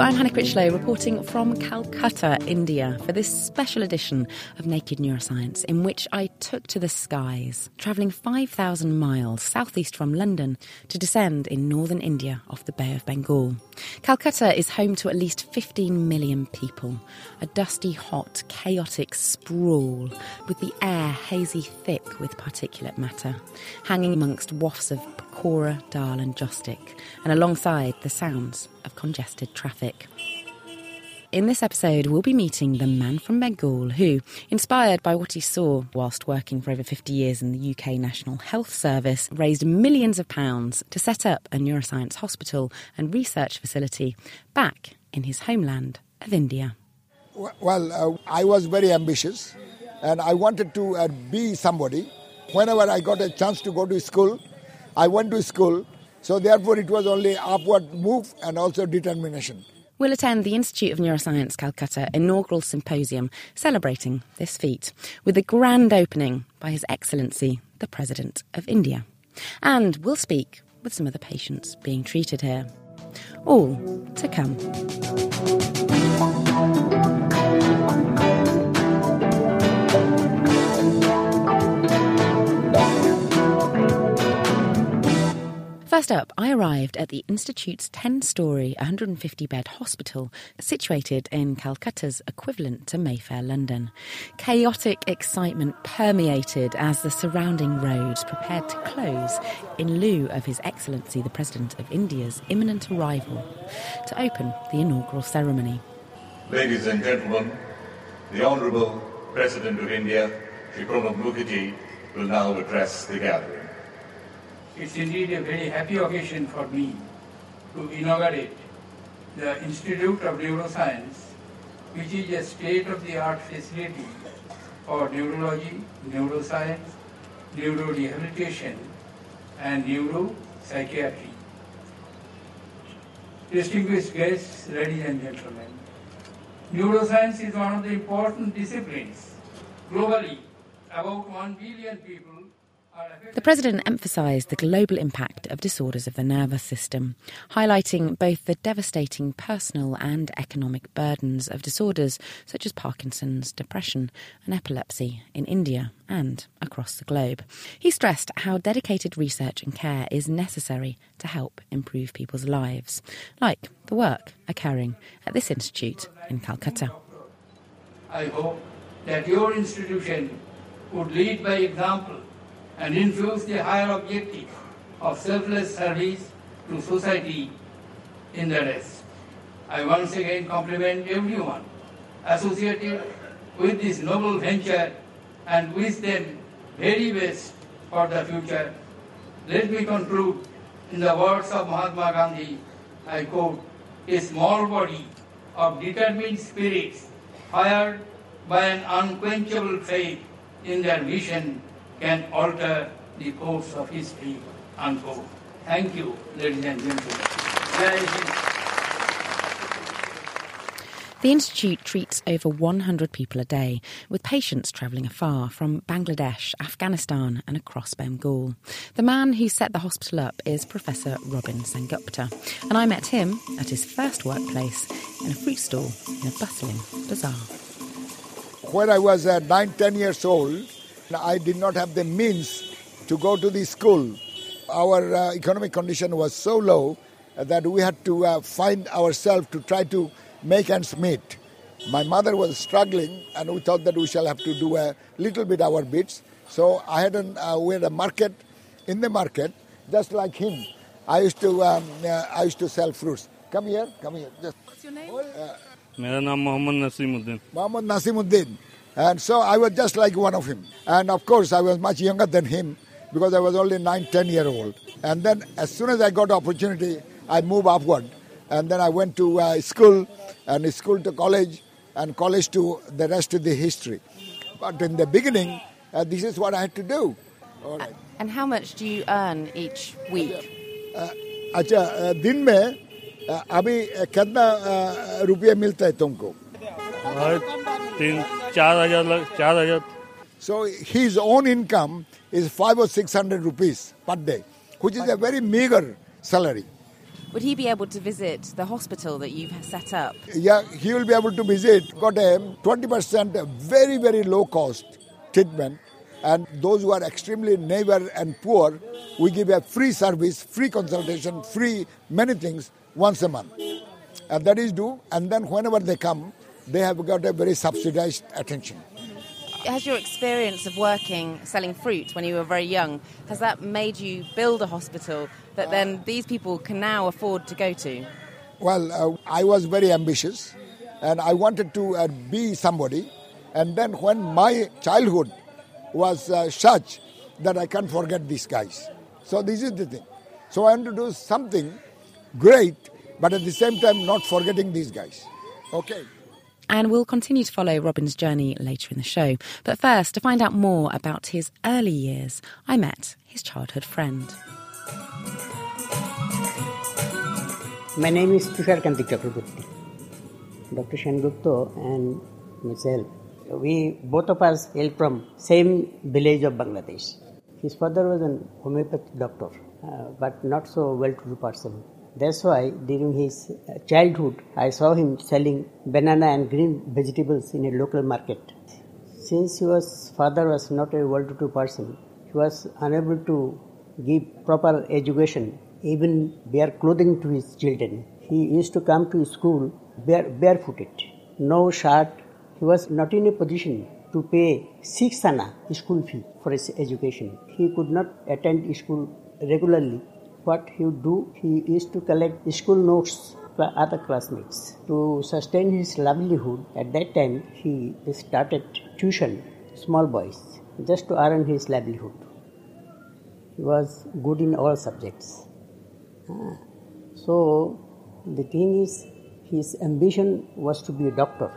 I'm Hannah Critchlow reporting from Calcutta, India, for this special edition of Naked Neuroscience, in which I took to the skies, travelling 5,000 miles southeast from London to descend in northern India off the Bay of Bengal. Calcutta is home to at least 15 million people, a dusty, hot, chaotic sprawl, with the air hazy thick with particulate matter, hanging amongst wafts of Pakora, Dal, and Jostic, and alongside the sounds of congested traffic. In this episode, we'll be meeting the man from Bengal who, inspired by what he saw whilst working for over 50 years in the UK National Health Service, raised millions of pounds to set up a neuroscience hospital and research facility back in his homeland of India. Well, uh, I was very ambitious and I wanted to uh, be somebody. Whenever I got a chance to go to school, I went to school, so therefore it was only upward move and also determination. We'll attend the Institute of Neuroscience Calcutta inaugural symposium celebrating this feat with a grand opening by His Excellency, the President of India. And we'll speak with some of the patients being treated here. All to come. First up, I arrived at the Institute's 10 story, 150 bed hospital situated in Calcutta's equivalent to Mayfair, London. Chaotic excitement permeated as the surrounding roads prepared to close in lieu of His Excellency the President of India's imminent arrival to open the inaugural ceremony. Ladies and gentlemen, the Honourable President of India, Shri Pranab Mukherjee, will now address the gathering. It's indeed a very happy occasion for me to inaugurate the Institute of Neuroscience, which is a state-of-the-art facility for neurology, neuroscience, neurorehabilitation, and neuropsychiatry. Distinguished guests, ladies and gentlemen, neuroscience is one of the important disciplines. Globally, about 1 billion people the President emphasised the global impact of disorders of the nervous system, highlighting both the devastating personal and economic burdens of disorders such as Parkinson's, depression, and epilepsy in India and across the globe. He stressed how dedicated research and care is necessary to help improve people's lives, like the work occurring at this institute in Calcutta. I hope that your institution would lead by example and infuse the higher objective of selfless service to society in the rest. I once again compliment everyone associated with this noble venture and wish them very best for the future. Let me conclude in the words of Mahatma Gandhi, I quote, a small body of determined spirits fired by an unquenchable faith in their mission can alter the course of history, unquote. Thank you, ladies and gentlemen. The Institute treats over 100 people a day, with patients travelling afar from Bangladesh, Afghanistan, and across Bengal. The man who set the hospital up is Professor Robin Sengupta, and I met him at his first workplace in a fruit stall in a bustling bazaar. When I was uh, nine, ten years old, I did not have the means to go to the school. Our uh, economic condition was so low that we had to uh, find ourselves to try to make ends meet. My mother was struggling, and we thought that we shall have to do a little bit our bits. So I had an, uh, we had a market in the market, just like him. I used to um, uh, I used to sell fruits. Come here, come here. Just What's your name? मेरा नाम Mohammad Nasimuddin Muhammad Nasimuddin. And so I was just like one of him. And of course, I was much younger than him because I was only 9, 10 year old. And then as soon as I got opportunity, I moved upward. And then I went to uh, school, and school to college, and college to the rest of the history. But in the beginning, uh, this is what I had to do. All right. And how much do you earn each week? अच्छा अ, दिन में अ, अभी अ, कितना अ, रुपया मिलता है तुमको और तीन चार हजार लग- चार हजार So his own income is five or six hundred rupees per day, which is a very meager salary. Would he be able to visit the hospital that you've set up? Yeah, he will be able to visit. Got a twenty percent very very low cost treatment, and those who are extremely neighbor and poor, we give a free service, free consultation, free many things once a month, and that is due. And then whenever they come, they have got a very subsidized attention. Has your experience of working selling fruit when you were very young has that made you build a hospital that then these people can now afford to go to? Well, uh, I was very ambitious and I wanted to uh, be somebody. And then when my childhood was uh, such that I can't forget these guys. So this is the thing. So I want to do something great, but at the same time not forgetting these guys. Okay. And we'll continue to follow Robin's journey later in the show. But first, to find out more about his early years, I met his childhood friend. My name is Tushar Kanti Chakraborty. Dr. Sengupta and myself, we both of us hail from same village of Bangladesh. His father was an homeopathic doctor, uh, but not so well-to-do person. That's why during his childhood, I saw him selling banana and green vegetables in a local market. Since his father was not a well-to-do person, he was unable to give proper education, even wear clothing to his children. He used to come to school bare, barefooted, no shirt. He was not in a position to pay six ana school fee for his education. He could not attend school regularly. What he would do, he used to collect school notes for other classmates. To sustain his livelihood, at that time he started tuition, small boys, just to earn his livelihood. He was good in all subjects. Ah. So the thing is, his ambition was to be a doctor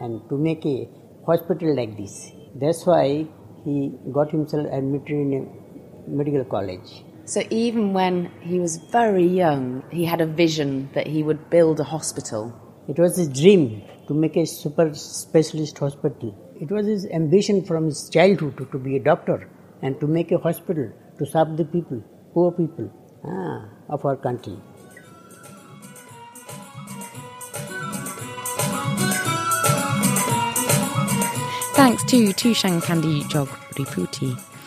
and to make a hospital like this. That's why he got himself admitted in a medical college. So even when he was very young, he had a vision that he would build a hospital. It was his dream to make a super specialist hospital. It was his ambition from his childhood to, to be a doctor and to make a hospital to serve the people, poor people ah, of our country. Thanks to Tushar Kanti Chakraborty.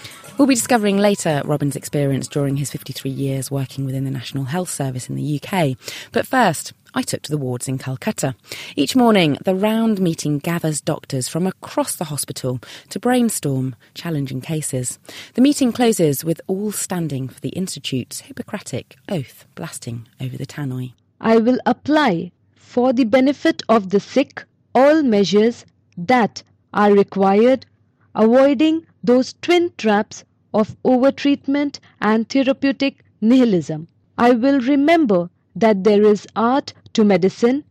We'll be discovering later Robin's experience during his 53 years working within the National Health Service in the UK. But first, I took to the wards in Calcutta. Each morning, the round meeting gathers doctors from across the hospital to brainstorm challenging cases. The meeting closes with all standing for the Institute's Hippocratic oath blasting over the tannoy. I will apply for the benefit of the sick all measures that are required, avoiding those twin traps of overtreatment and therapeutic nihilism. I will remember that there is art to medicine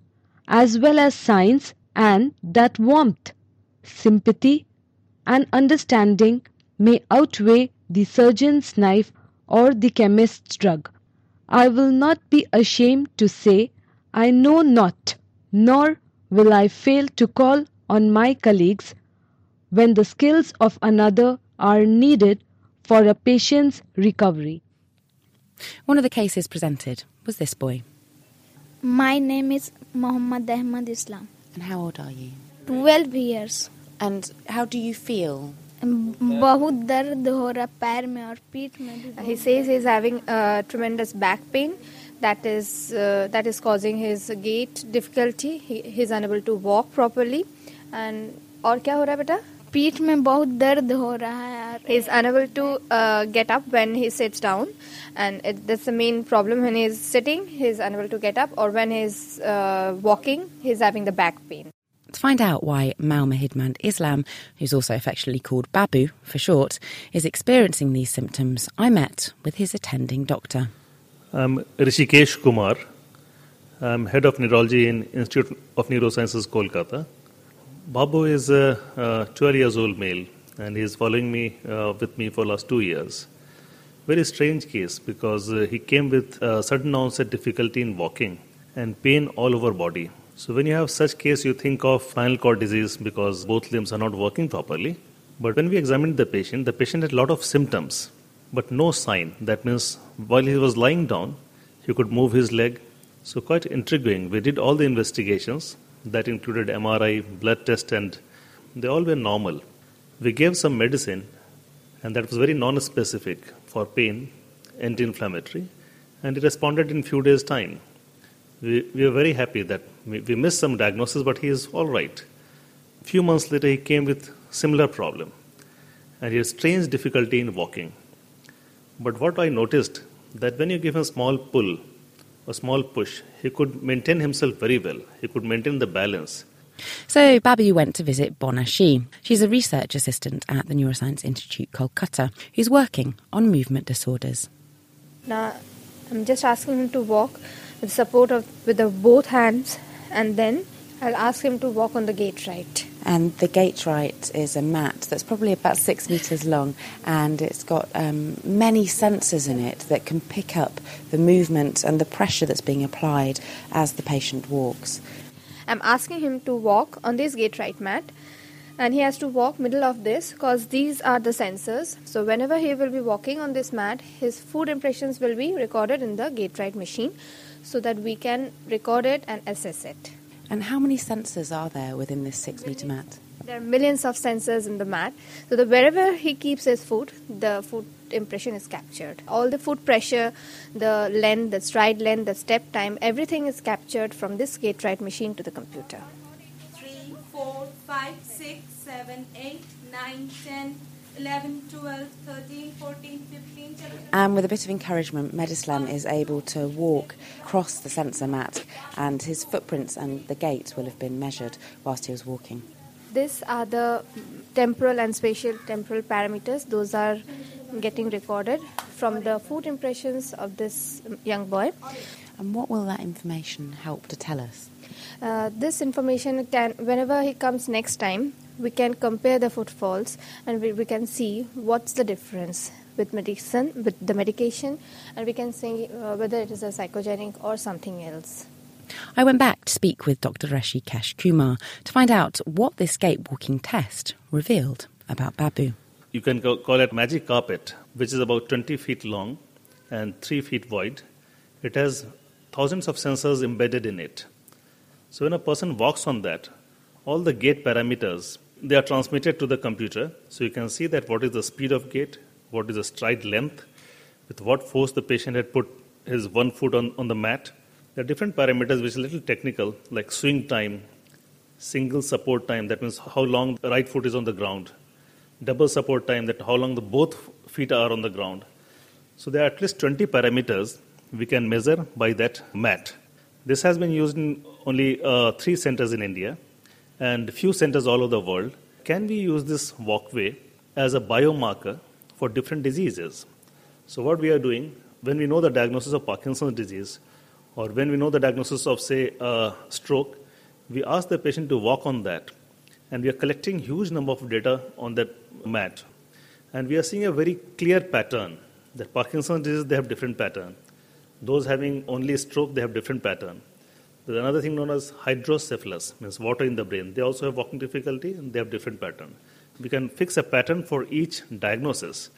as well as science, and that warmth, sympathy, and understanding may outweigh the surgeon's knife or the chemist's drug. I will not be ashamed to say, I know not, nor will I fail to call on my colleagues when the skills of another are needed for a patient's recovery. One of the cases presented was this boy. My name is Muhammad Ahmad Islam. And how old are you? 12 years. And how do you feel? बहुत दर्द हो रहा पैर में और पीठ में भी He says he's having uh, tremendous back pain that is uh, that is causing his gait difficulty. He, he's unable to walk properly. And और क्या हो रहा है बेटा पीठ में बहुत दर्द हो रहा है यार he is unable to uh, get up when he sits down and that's the main problem when he is sitting he is unable to get up or when he is uh, walking he is having the back pain To find out why Muhammad Ahmad Islam, who's also affectionately called Babu for short, is experiencing these symptoms, I met with his attending doctor. I'm Rishikesh Kumar. I'm head of neurology in Institute of Neurosciences, Kolkata. Babu is a, uh 12 years old male, and he is following me uh, with me for last two years. Very strange case because uh, he came with sudden onset difficulty in walking and pain all over body. So when you have such case, you think of spinal cord disease because both limbs are not working properly. But when we examined the patient, the patient had a lot of symptoms, but no sign. That means while he was lying down, he could move his leg. So quite intriguing. We did all the investigations that included MRI, blood test, and they all were normal. We gave some medicine, and that was very non-specific for pain, anti-inflammatory, and he responded in few days' time. We, we were very happy that we, we missed some diagnosis, but he is all right. Few months later, he came with similar problem, and he had strange difficulty in walking. But what I noticed that when you give him a small pull, a small push, he could maintain himself very well. He could maintain the balance. So Babu went to visit Bona Shi. She's a research assistant at the Neuroscience Institute Kolkata who's working on movement disorders. Now, I'm just asking him to walk with support of with the both hands, and then I'll ask him to walk on the GAITRite. And the GAITRite is a mat that's probably about six metres long and it's got um, many sensors in it that can pick up the movement and the pressure that's being applied as the patient walks. I'm asking him to walk on this GAITRite mat and he has to walk middle of this because these are the sensors so whenever he will be walking on this mat his foot impressions will be recorded in the gate right machine so that we can record it and assess it And how many sensors are there within this six metre mat? there are millions of sensors in the mat. So that wherever he keeps his foot the foot impression is captured. All the foot pressure the length the stride length the step time everything is captured from this GAITRite machine to the computer. Three, four, five, six, seven, eight, nine, ten, eleven, twelve, thirteen, fourteen, fifteen, seventeen. And with a bit of encouragement, Medislam is able to walk across the sensor mat, and his footprints and the gait will have been measured whilst he was walking. These are the temporal and spatial temporal parameters. Those are getting recorded from the foot impressions of this young boy. And what will that information help to tell us? Uh, this information can, whenever he comes next time, we can compare the footfalls and we, we can see what's the difference with medicine, with the medication, and we can see uh, whether it is a psychogenic or something else. I went back to speak with Dr. Rishikesh Kumar to find out what this gait walking test revealed about Babu. You can go, call it magic carpet, which is about 20 feet long and 3 feet wide. It has thousands of sensors embedded in it. So when a person walks on that, all the gait parameters they are transmitted to the computer. So you can see that what is the speed of gait, what is the stride length, with what force the patient had put his one foot on, on the mat. There are different parameters which are a little technical, like swing time, single support time, that means how long the right foot is on the ground, double support time, that how long the both feet are on the ground. So there are at least 20 parameters we can measure by that mat. This has been used in only uh, three centers in India and few centers all over the world. Can we use this walkway as a biomarker for different diseases? So what we are doing when we know the diagnosis of Parkinson's disease, or when we know the diagnosis of, say, uh, stroke, we ask the patient to walk on that, and we are collecting huge number of data on that mat, and we are seeing a very clear pattern that Parkinson's disease they have different pattern. Those having only stroke they have different pattern. There's another thing known as hydrocephalus, means water in the brain. They also have walking difficulty and they have different pattern. We can fix a pattern for each diagnosis,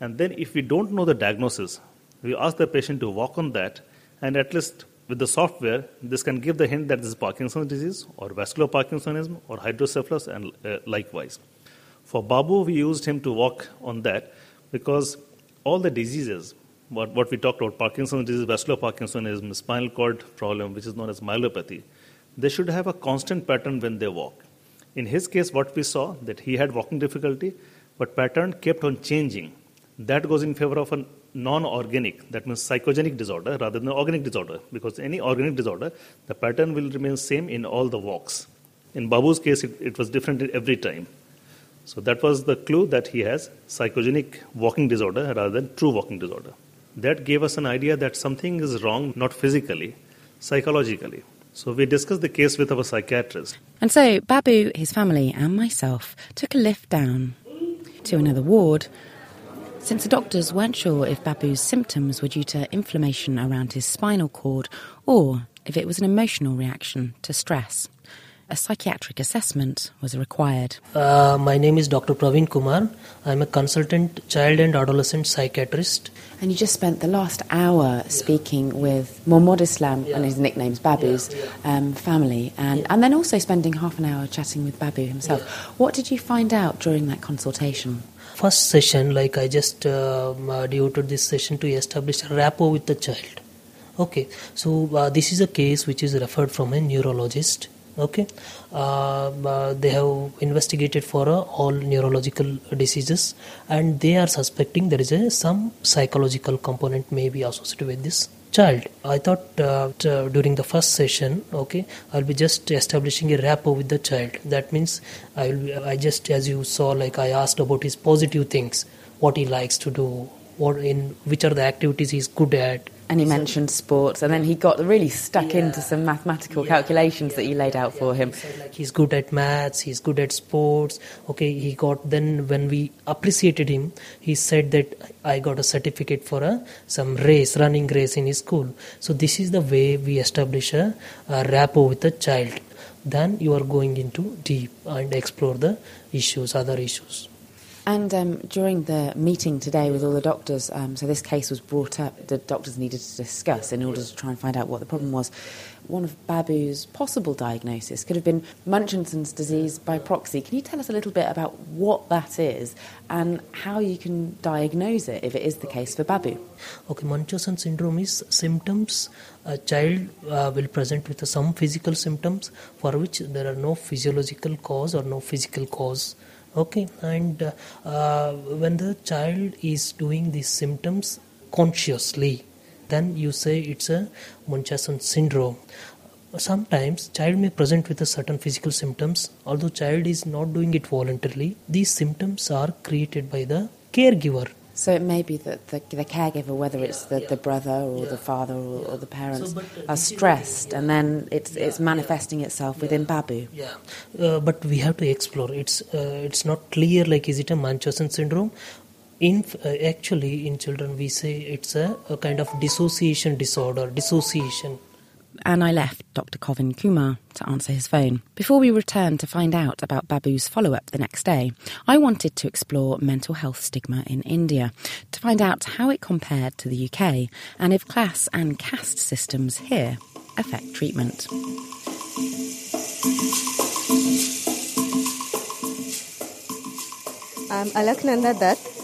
and then if we don't know the diagnosis, we ask the patient to walk on that, and at least with the software, this can give the hint that this is Parkinson's disease or vascular Parkinsonism or hydrocephalus, and uh, likewise. For Babu, we used him to walk on that because all the diseases, what, what we talked about, Parkinson's disease, vascular Parkinsonism, spinal cord problem, which is known as myelopathy, they should have a constant pattern when they walk. In his case, what we saw that he had walking difficulty, but pattern kept on changing. That goes in favor of a non-organic, that means psychogenic disorder rather than organic disorder, because any organic disorder, the pattern will remain same in all the walks. In Babu's case, it, it was different every time. So that was the clue that he has psychogenic walking disorder rather than true walking disorder. That gave us an idea that something is wrong, not physically, psychologically. So we discussed the case with our psychiatrist. And so Babu, his family, and myself took a lift down to another ward since the doctors weren't sure if Babu's symptoms were due to inflammation around his spinal cord or if it was an emotional reaction to stress a psychiatric assessment was required. Uh, my name is Dr. Praveen Kumar. I'm a consultant child and adolescent psychiatrist. And you just spent the last hour speaking with Mohammad Islam, yeah. and his nickname's Babu's yeah, yeah. Um, family, and, and then also spending half an hour chatting with Babu himself. What did you find out during that consultation? First session, like I just um, uh, devoted this session to establish a rapport with the child. Okay, so uh, this is a case which is referred from a neurologist okay. Uh, uh, they have investigated for uh, all neurological diseases and they are suspecting there is a, some psychological component may be associated with this child. I thought uh, t- during the first session okay i'll be just establishing a rapport with the child. That means i will i just as you saw like i asked about his positive things what he likes to do what in which are the activities he's good at and he mentioned sports, and then he got really stuck yeah. into some mathematical yeah, calculations yeah, that you laid out for him. like he's good at maths, he's good at sports. Okay, he got then when we appreciated him, he said that I got a certificate for a some race, running race in his school. So this is the way we establish a, a rapport with a child. Then you are going into deep and explore the issues, other issues. And um, during the meeting today with all the doctors, um, so this case was brought up, the doctors needed to discuss in order to try and find out what the problem was. One of Babu's possible diagnosis could have been Munchausen's disease by proxy. Can you tell us a little bit about what that is and how you can diagnose it if it is the case for Babu? Okay, Munchausen syndrome is symptoms a child uh, will present with some physical symptoms for which there are no physiological cause or no physical cause okay and uh, when the child is doing these symptoms consciously then you say it's a munchausen syndrome. Sometimes child may present with a certain physical symptoms. Although child is not doing it voluntarily these symptoms are created by the caregiver so it may be that the, the caregiver, whether it's the, the brother or the father or, or the parents, so, uh, are stressed, and then it's it's manifesting itself within Babu. Yeah, uh, but we have to explore. It's uh, it's not clear. Like, is it a Munchausen syndrome? In uh, actually, in children, we say it's a, a kind of dissociation disorder. Dissociation and I left Dr. Kovin Kumar to answer his phone. Before we returned to find out about Babu's follow up the next day, I wanted to explore mental health stigma in India to find out how it compared to the UK and if class and caste systems here affect treatment. I'm Alaknanda Dutt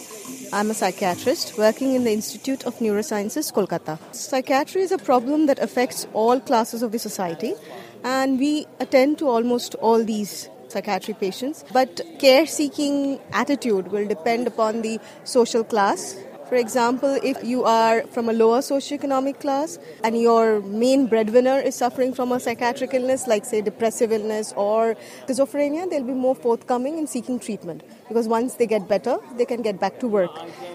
I'm a psychiatrist working in the Institute of Neurosciences, Kolkata. Psychiatry is a problem that affects all classes of the society, and we attend to almost all these psychiatric patients. But care seeking attitude will depend upon the social class for example, if you are from a lower socioeconomic class and your main breadwinner is suffering from a psychiatric illness, like say depressive illness or schizophrenia, they'll be more forthcoming in seeking treatment because once they get better, they can get back to work.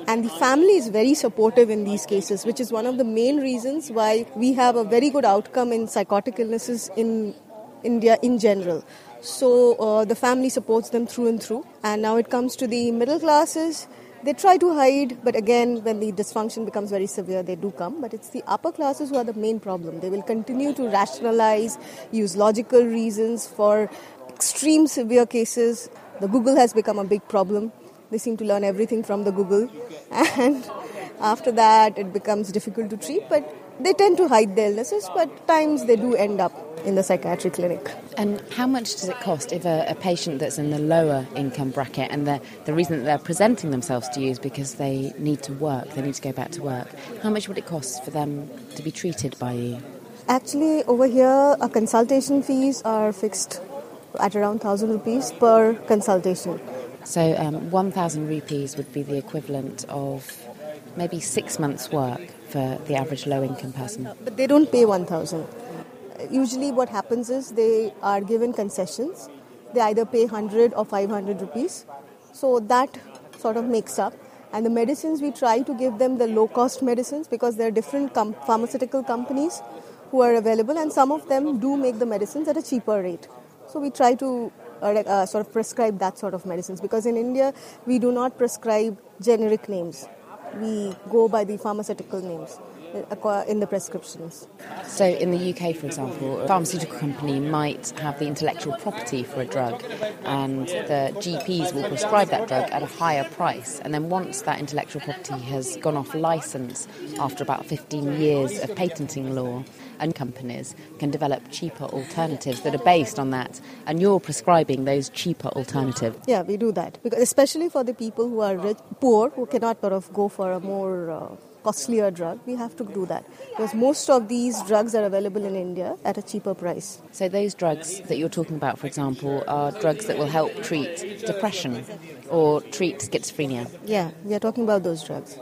And the family is very supportive in these cases, which is one of the main reasons why we have a very good outcome in psychotic illnesses in India in general. So uh, the family supports them through and through. And now it comes to the middle classes they try to hide, but again, when the dysfunction becomes very severe, they do come. But it's the upper classes who are the main problem. They will continue to rationalize, use logical reasons for extreme severe cases. The Google has become a big problem. They seem to learn everything from the Google. And after that, it becomes difficult to treat, but they tend to hide their illnesses, but times they do end up in the psychiatric clinic. And how much does it cost if a, a patient that's in the lower income bracket and the, the reason that they're presenting themselves to you is because they need to work, they need to go back to work, how much would it cost for them to be treated by you? Actually, over here, our consultation fees are fixed at around 1000 rupees per consultation. So um, 1,000 rupees would be the equivalent of maybe six months' work for the average low income person. But they don't pay 1000 Usually, what happens is they are given concessions. They either pay 100 or 500 rupees. So that sort of makes up. And the medicines, we try to give them the low cost medicines because there are different com- pharmaceutical companies who are available, and some of them do make the medicines at a cheaper rate. So we try to uh, uh, sort of prescribe that sort of medicines because in India we do not prescribe generic names. We go by the pharmaceutical names uh, in the prescriptions. So, in the UK, for example, a pharmaceutical company might have the intellectual property for a drug, and the GPs will prescribe that drug at a higher price. And then, once that intellectual property has gone off license after about 15 years of patenting law, and companies can develop cheaper alternatives that are based on that. And you're prescribing those cheaper alternatives. Yeah, we do that, because especially for the people who are rich, poor, who cannot sort of go for a more uh, costlier drug, we have to do that because most of these drugs are available in India at a cheaper price. So, those drugs that you're talking about, for example, are drugs that will help treat depression or treat schizophrenia? Yeah, we are talking about those drugs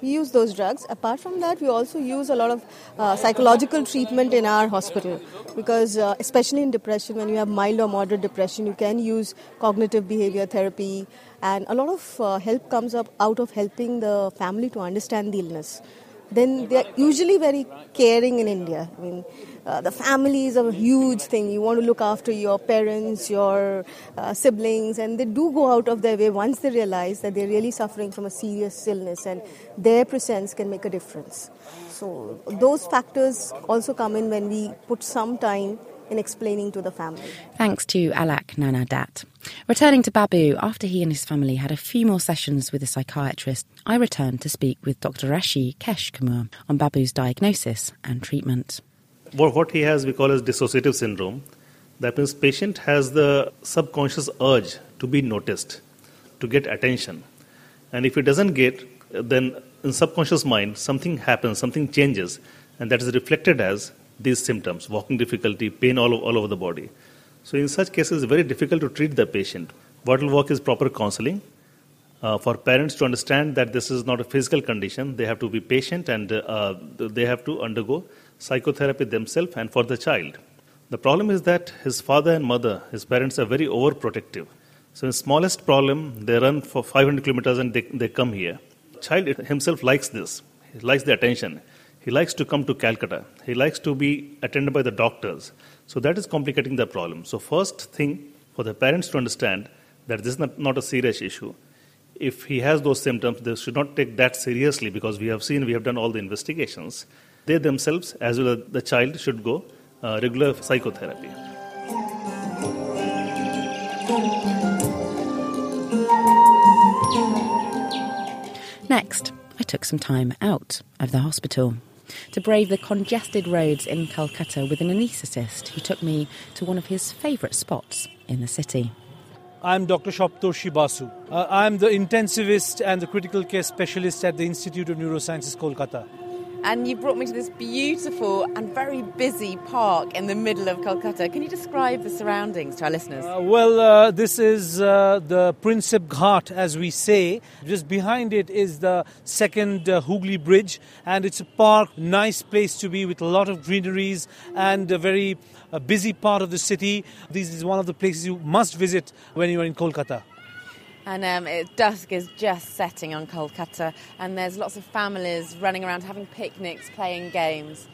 we use those drugs. Apart from that, we also use a lot of uh, psychological treatment in our hospital because, uh, especially in depression, when you have mild or moderate depression, you can use cognitive behavior therapy, and a lot of uh, help comes up out of helping the family to understand the illness. Then they're usually very caring in India. I mean, uh, the family is a huge thing. You want to look after your parents, your uh, siblings, and they do go out of their way once they realize that they're really suffering from a serious illness, and their presence can make a difference. So those factors also come in when we put some time in explaining to the family. Thanks to Alaknanda Dutt. Returning to Babu, after he and his family had a few more sessions with a psychiatrist, I returned to speak with Dr. Rishikesh Kumar on Babu's diagnosis and treatment what he has we call as dissociative syndrome. That means patient has the subconscious urge to be noticed, to get attention. And if he doesn't get, then in subconscious mind something happens, something changes, and that is reflected as these symptoms, walking difficulty, pain all, all over the body. So in such cases, it's very difficult to treat the patient. What will work is proper counseling. Uh, for parents to understand that this is not a physical condition, they have to be patient and uh, they have to undergo psychotherapy themselves and for the child. The problem is that his father and mother, his parents, are very overprotective. So, in smallest problem, they run for 500 kilometers and they, they come here. Child himself likes this. He likes the attention. He likes to come to Calcutta. He likes to be attended by the doctors. So that is complicating the problem. So first thing for the parents to understand that this is not, not a serious issue. If he has those symptoms, they should not take that seriously because we have seen, we have done all the investigations they themselves, as well as the child, should go uh, regular psychotherapy. Next, I took some time out of the hospital to brave the congested roads in Calcutta with an anaesthetist who took me to one of his favourite spots in the city. I'm Dr. Saptarshi Basu. Uh, I'm the intensivist and the critical care specialist at the Institute of Neurosciences, Kolkata and you brought me to this beautiful and very busy park in the middle of Kolkata. Can you describe the surroundings to our listeners? Uh, well, uh, this is uh, the Prinsep Ghat, as we say. Just behind it is the second uh, Hooghly Bridge, and it's a park, nice place to be with a lot of greeneries and a very uh, busy part of the city. This is one of the places you must visit when you are in Kolkata and um, it, dusk is just setting on Kolkata, and there's lots of families running around having picnics, playing games.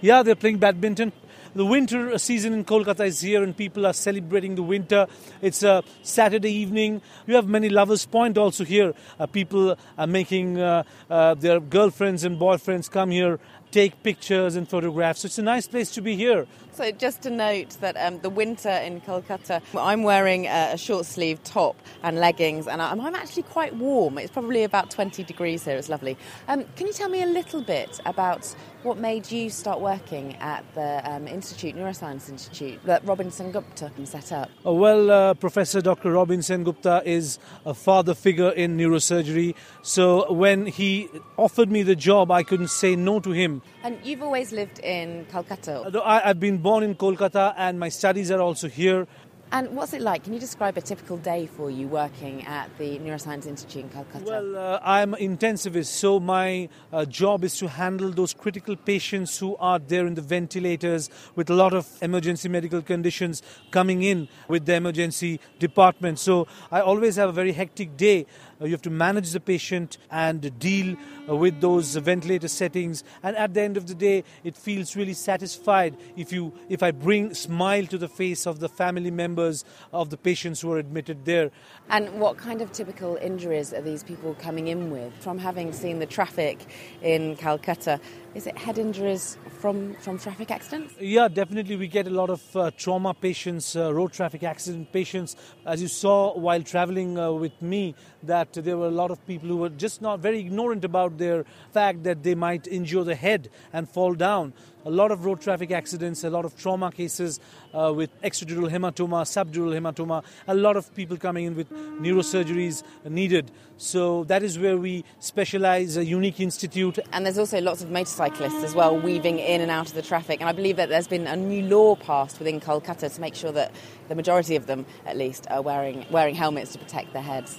Yeah, they're playing badminton. The winter season in Kolkata is here, and people are celebrating the winter. It's a Saturday evening. You have many lovers' point also here. Uh, people are making uh, uh, their girlfriends and boyfriends come here take pictures and photographs. So it's a nice place to be here. So just to note that um, the winter in Kolkata, I'm wearing a, short sleeve top and leggings, and I'm, I'm, actually quite warm. It's probably about 20 degrees here. It's lovely. Um, can you tell me a little bit about what made you start working at the um, Institute, Neuroscience Institute, that Robin Sengupta can set up? Uh, well, uh, Professor Dr. Robin Sengupta is a father figure in neurosurgery. So when he offered me the job, I couldn't say no to him. And you've always lived in Calcutta? I, have been born in Kolkata and my studies are also here. And what's it like? Can you describe a typical day for you working at the Neuroscience Institute in Calcutta? Well, uh, I'm intensivist, so my uh, job is to handle those critical patients who are there in the ventilators with a lot of emergency medical conditions coming in with the emergency department. So I always have a very hectic day. Uh, you have to manage the patient and deal uh, with those ventilator settings. And at the end of the day, it feels really satisfied if you if I bring smile to the face of the family members of the patients who are admitted there. And what kind of typical injuries are these people coming in with? From having seen the traffic in Calcutta, is it head injuries from, from traffic accidents? Yeah, definitely. We get a lot of uh, trauma patients, uh, road traffic accident patients. As you saw while traveling uh, with me, that there were a lot of people who were just not very ignorant about their fact that they might injure the head and fall down a lot of road traffic accidents, a lot of trauma cases uh, with extradural hematoma, subdural hematoma, a lot of people coming in with neurosurgeries needed. So that is where we specialize, a unique institute. And there's also lots of motorcyclists as well weaving in and out of the traffic. And I believe that there's been a new law passed within Kolkata to make sure that the majority of them, at least, are wearing, wearing helmets to protect their heads.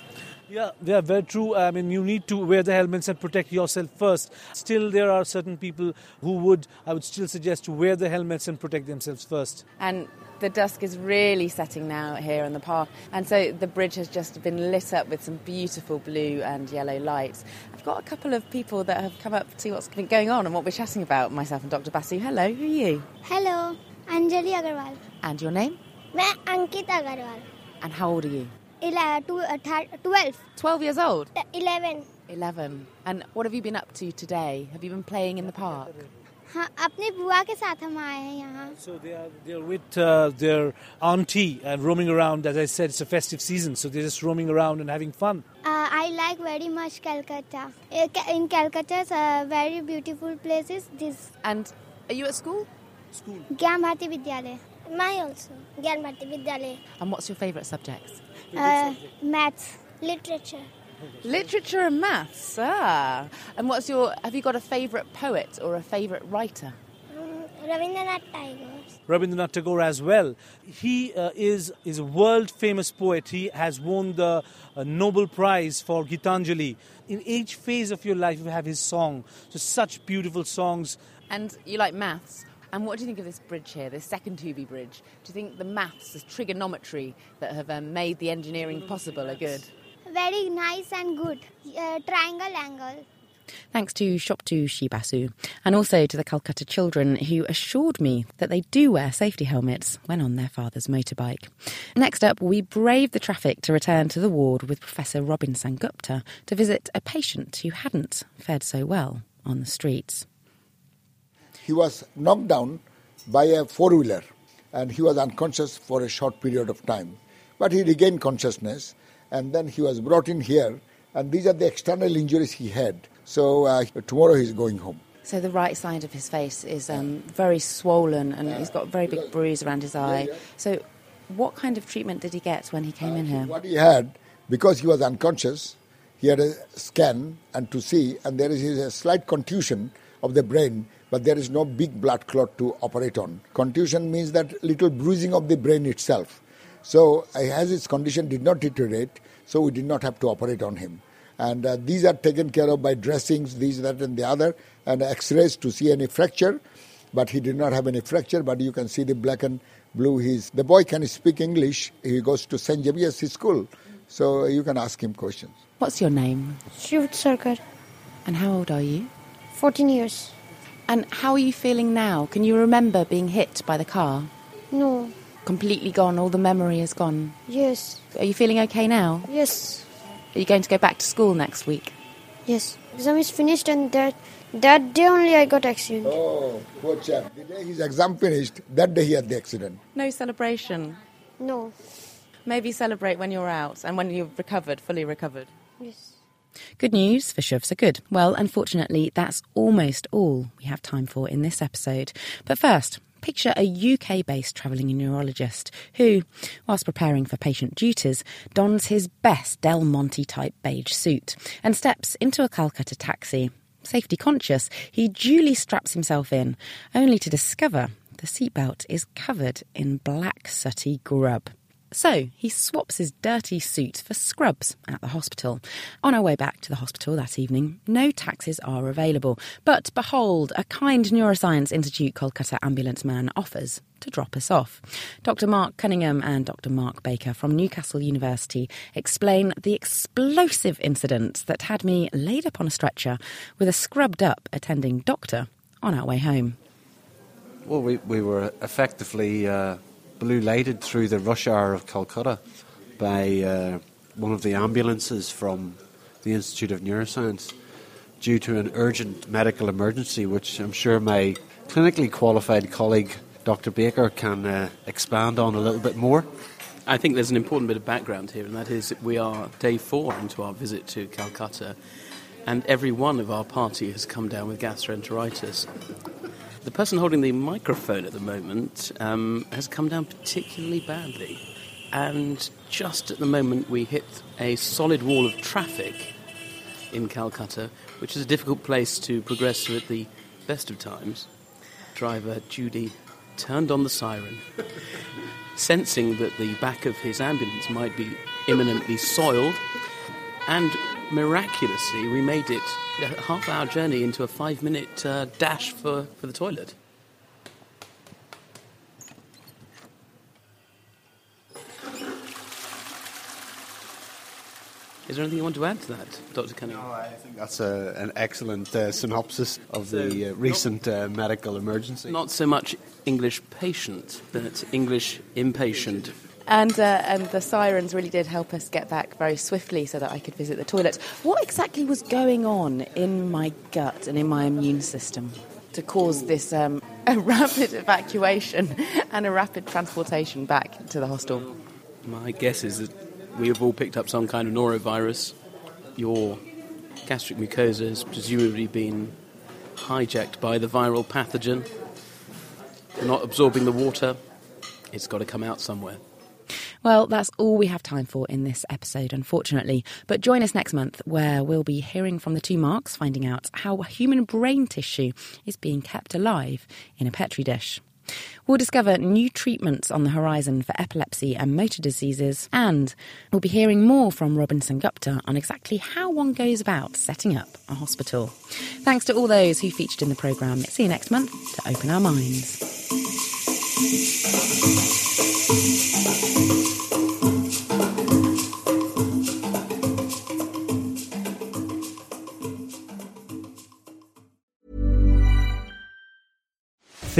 Yeah, yeah, very true. I mean, you need to wear the helmets and protect yourself first. Still, there are certain people who would, I would still suggest to wear the helmets and protect themselves first. And the dusk is really setting now here in the park, and so the bridge has just been lit up with some beautiful blue and yellow lights. I've got a couple of people that have come up to see what's been going on and what we're chatting about, myself and Dr. Basu. Hello, who are you? Hello, Anjali Agarwal. And your name? मैं अंकित Agarwal And how old are you? Twelve. 12 years old? Eleven. 11. And what have you been up to today? Have you been playing in the park? हाँ अपने बुआ के साथ हम आए हैं यहाँ So they are they're with uh, their auntie and roaming around. As I said, it's a festive season, so they're just roaming around and having fun. Uh, I like very much Calcutta. Uh, In Calcutta, uh, very beautiful places. This And are you at school? School. Gyan Bharati विद्यालय. My also. and what's your favourite subjects? Uh, maths, literature. Literature and maths, ah. And what's your, have you got a favourite poet or a favourite writer? Mm, Rabindranath Tagore. Rabindranath Tagore as well. He uh, is, is a world famous poet. He has won the uh, Nobel Prize for Gitanjali. In each phase of your life, you have his song. So, such beautiful songs. And you like maths? And what do you think of this bridge here, this second Tubi bridge? Do you think the maths, the trigonometry that have um, made the engineering possible are good? Very nice and good. Uh, triangle angle. Thanks to Saptarshi Basu and also to the Calcutta children who assured me that they do wear safety helmets when on their father's motorbike. Next up, we brave the traffic to return to the ward with Professor Robin Sengupta to visit a patient who hadn't fared so well on the streets. He was knocked down by a four wheeler and he was unconscious for a short period of time. But he regained consciousness and then he was brought in here and these are the external injuries he had. So uh, tomorrow he's going home. So the right side of his face is um, very swollen and he's got a very big bruise around his eye. So what kind of treatment did he get when he came in here? What he had, because he was unconscious, he had a scan and to see, and there is a slight contusion of the brain, but there is no big blood clot to operate on. Contusion means that little bruising of the brain itself. So as his condition did not deteriorate, so we did not have to operate on him. And uh, these are taken care of by dressings, these, that, and the other, and X-rays to see any fracture. But he did not have any fracture. But you can see the black and blue. He's the boy can speak English. He goes to Saint Xavier's school, so you can ask him questions. What's your name? Shiv Sarkar. And how old are you? 14 years. And how are you feeling now? Can you remember being hit by the car? No. Completely gone, all the memory is gone. Yes. Are you feeling okay now? Yes. Are you going to go back to school next week? Yes. Exam is finished and that that day only I got accident. Oh, poor chap. The day his exam finished, that day he had the accident. No celebration. No. Maybe celebrate when you're out and when you've recovered, fully recovered. Yes. Good news for Shuvs are good. Well, unfortunately, that's almost all we have time for in this episode. But first, picture a UK based travelling neurologist who, whilst preparing for patient duties, dons his best Del Monte type beige suit and steps into a Calcutta taxi. Safety conscious, he duly straps himself in, only to discover the seatbelt is covered in black sooty grub. So he swaps his dirty suit for scrubs at the hospital. On our way back to the hospital that evening, no taxis are available. But behold, a kind Neuroscience Institute Kolkata ambulance man offers to drop us off. Dr. Mark Cunningham and Dr. Mark Baker from Newcastle University explain the explosive incident that had me laid up on a stretcher with a scrubbed up attending doctor on our way home. Well, we, we were effectively uh, blue lighted through the rush hour of Calcutta by uh, one of the ambulances from the Institute of Neuroscience due to an urgent medical emergency, which I'm sure my clinically qualified colleague Dr. Baker can uh, expand on a little bit more. I think there's an important bit of background here, and that is we are day four into our visit to Calcutta, and every one of our party has come down with gastroenteritis. The person holding the microphone at the moment um, has come down particularly badly, and just at the moment we hit a solid wall of traffic in Calcutta, which is a difficult place to progress through at the best of times. Driver Judy turned on the siren, sensing that the back of his ambulance might be imminently soiled, and miraculously we made it a half hour journey into a five minute uh, dash for, for the toilet. Is there anything you want to add to that, Dr. Cunningham? No, I think that's a, an excellent uh, synopsis of the uh, recent uh, medical emergency. Not so much English patient, but English impatient. And, uh, and the sirens really did help us get back very swiftly so that I could visit the toilet. What exactly was going on in my gut and in my immune system to cause this um, a rapid evacuation and a rapid transportation back to the hostel? My guess is that we have all picked up some kind of norovirus. Your gastric mucosa has presumably been hijacked by the viral pathogen. You're not absorbing the water, it's got to come out somewhere. Well, that's all we have time for in this episode, unfortunately. But join us next month, where we'll be hearing from the two Marks, finding out how human brain tissue is being kept alive in a petri dish. We'll discover new treatments on the horizon for epilepsy and motor diseases, and we'll be hearing more from Robin Sengupta on exactly how one goes about setting up a hospital. Thanks to all those who featured in the programme. See you next month to open our minds.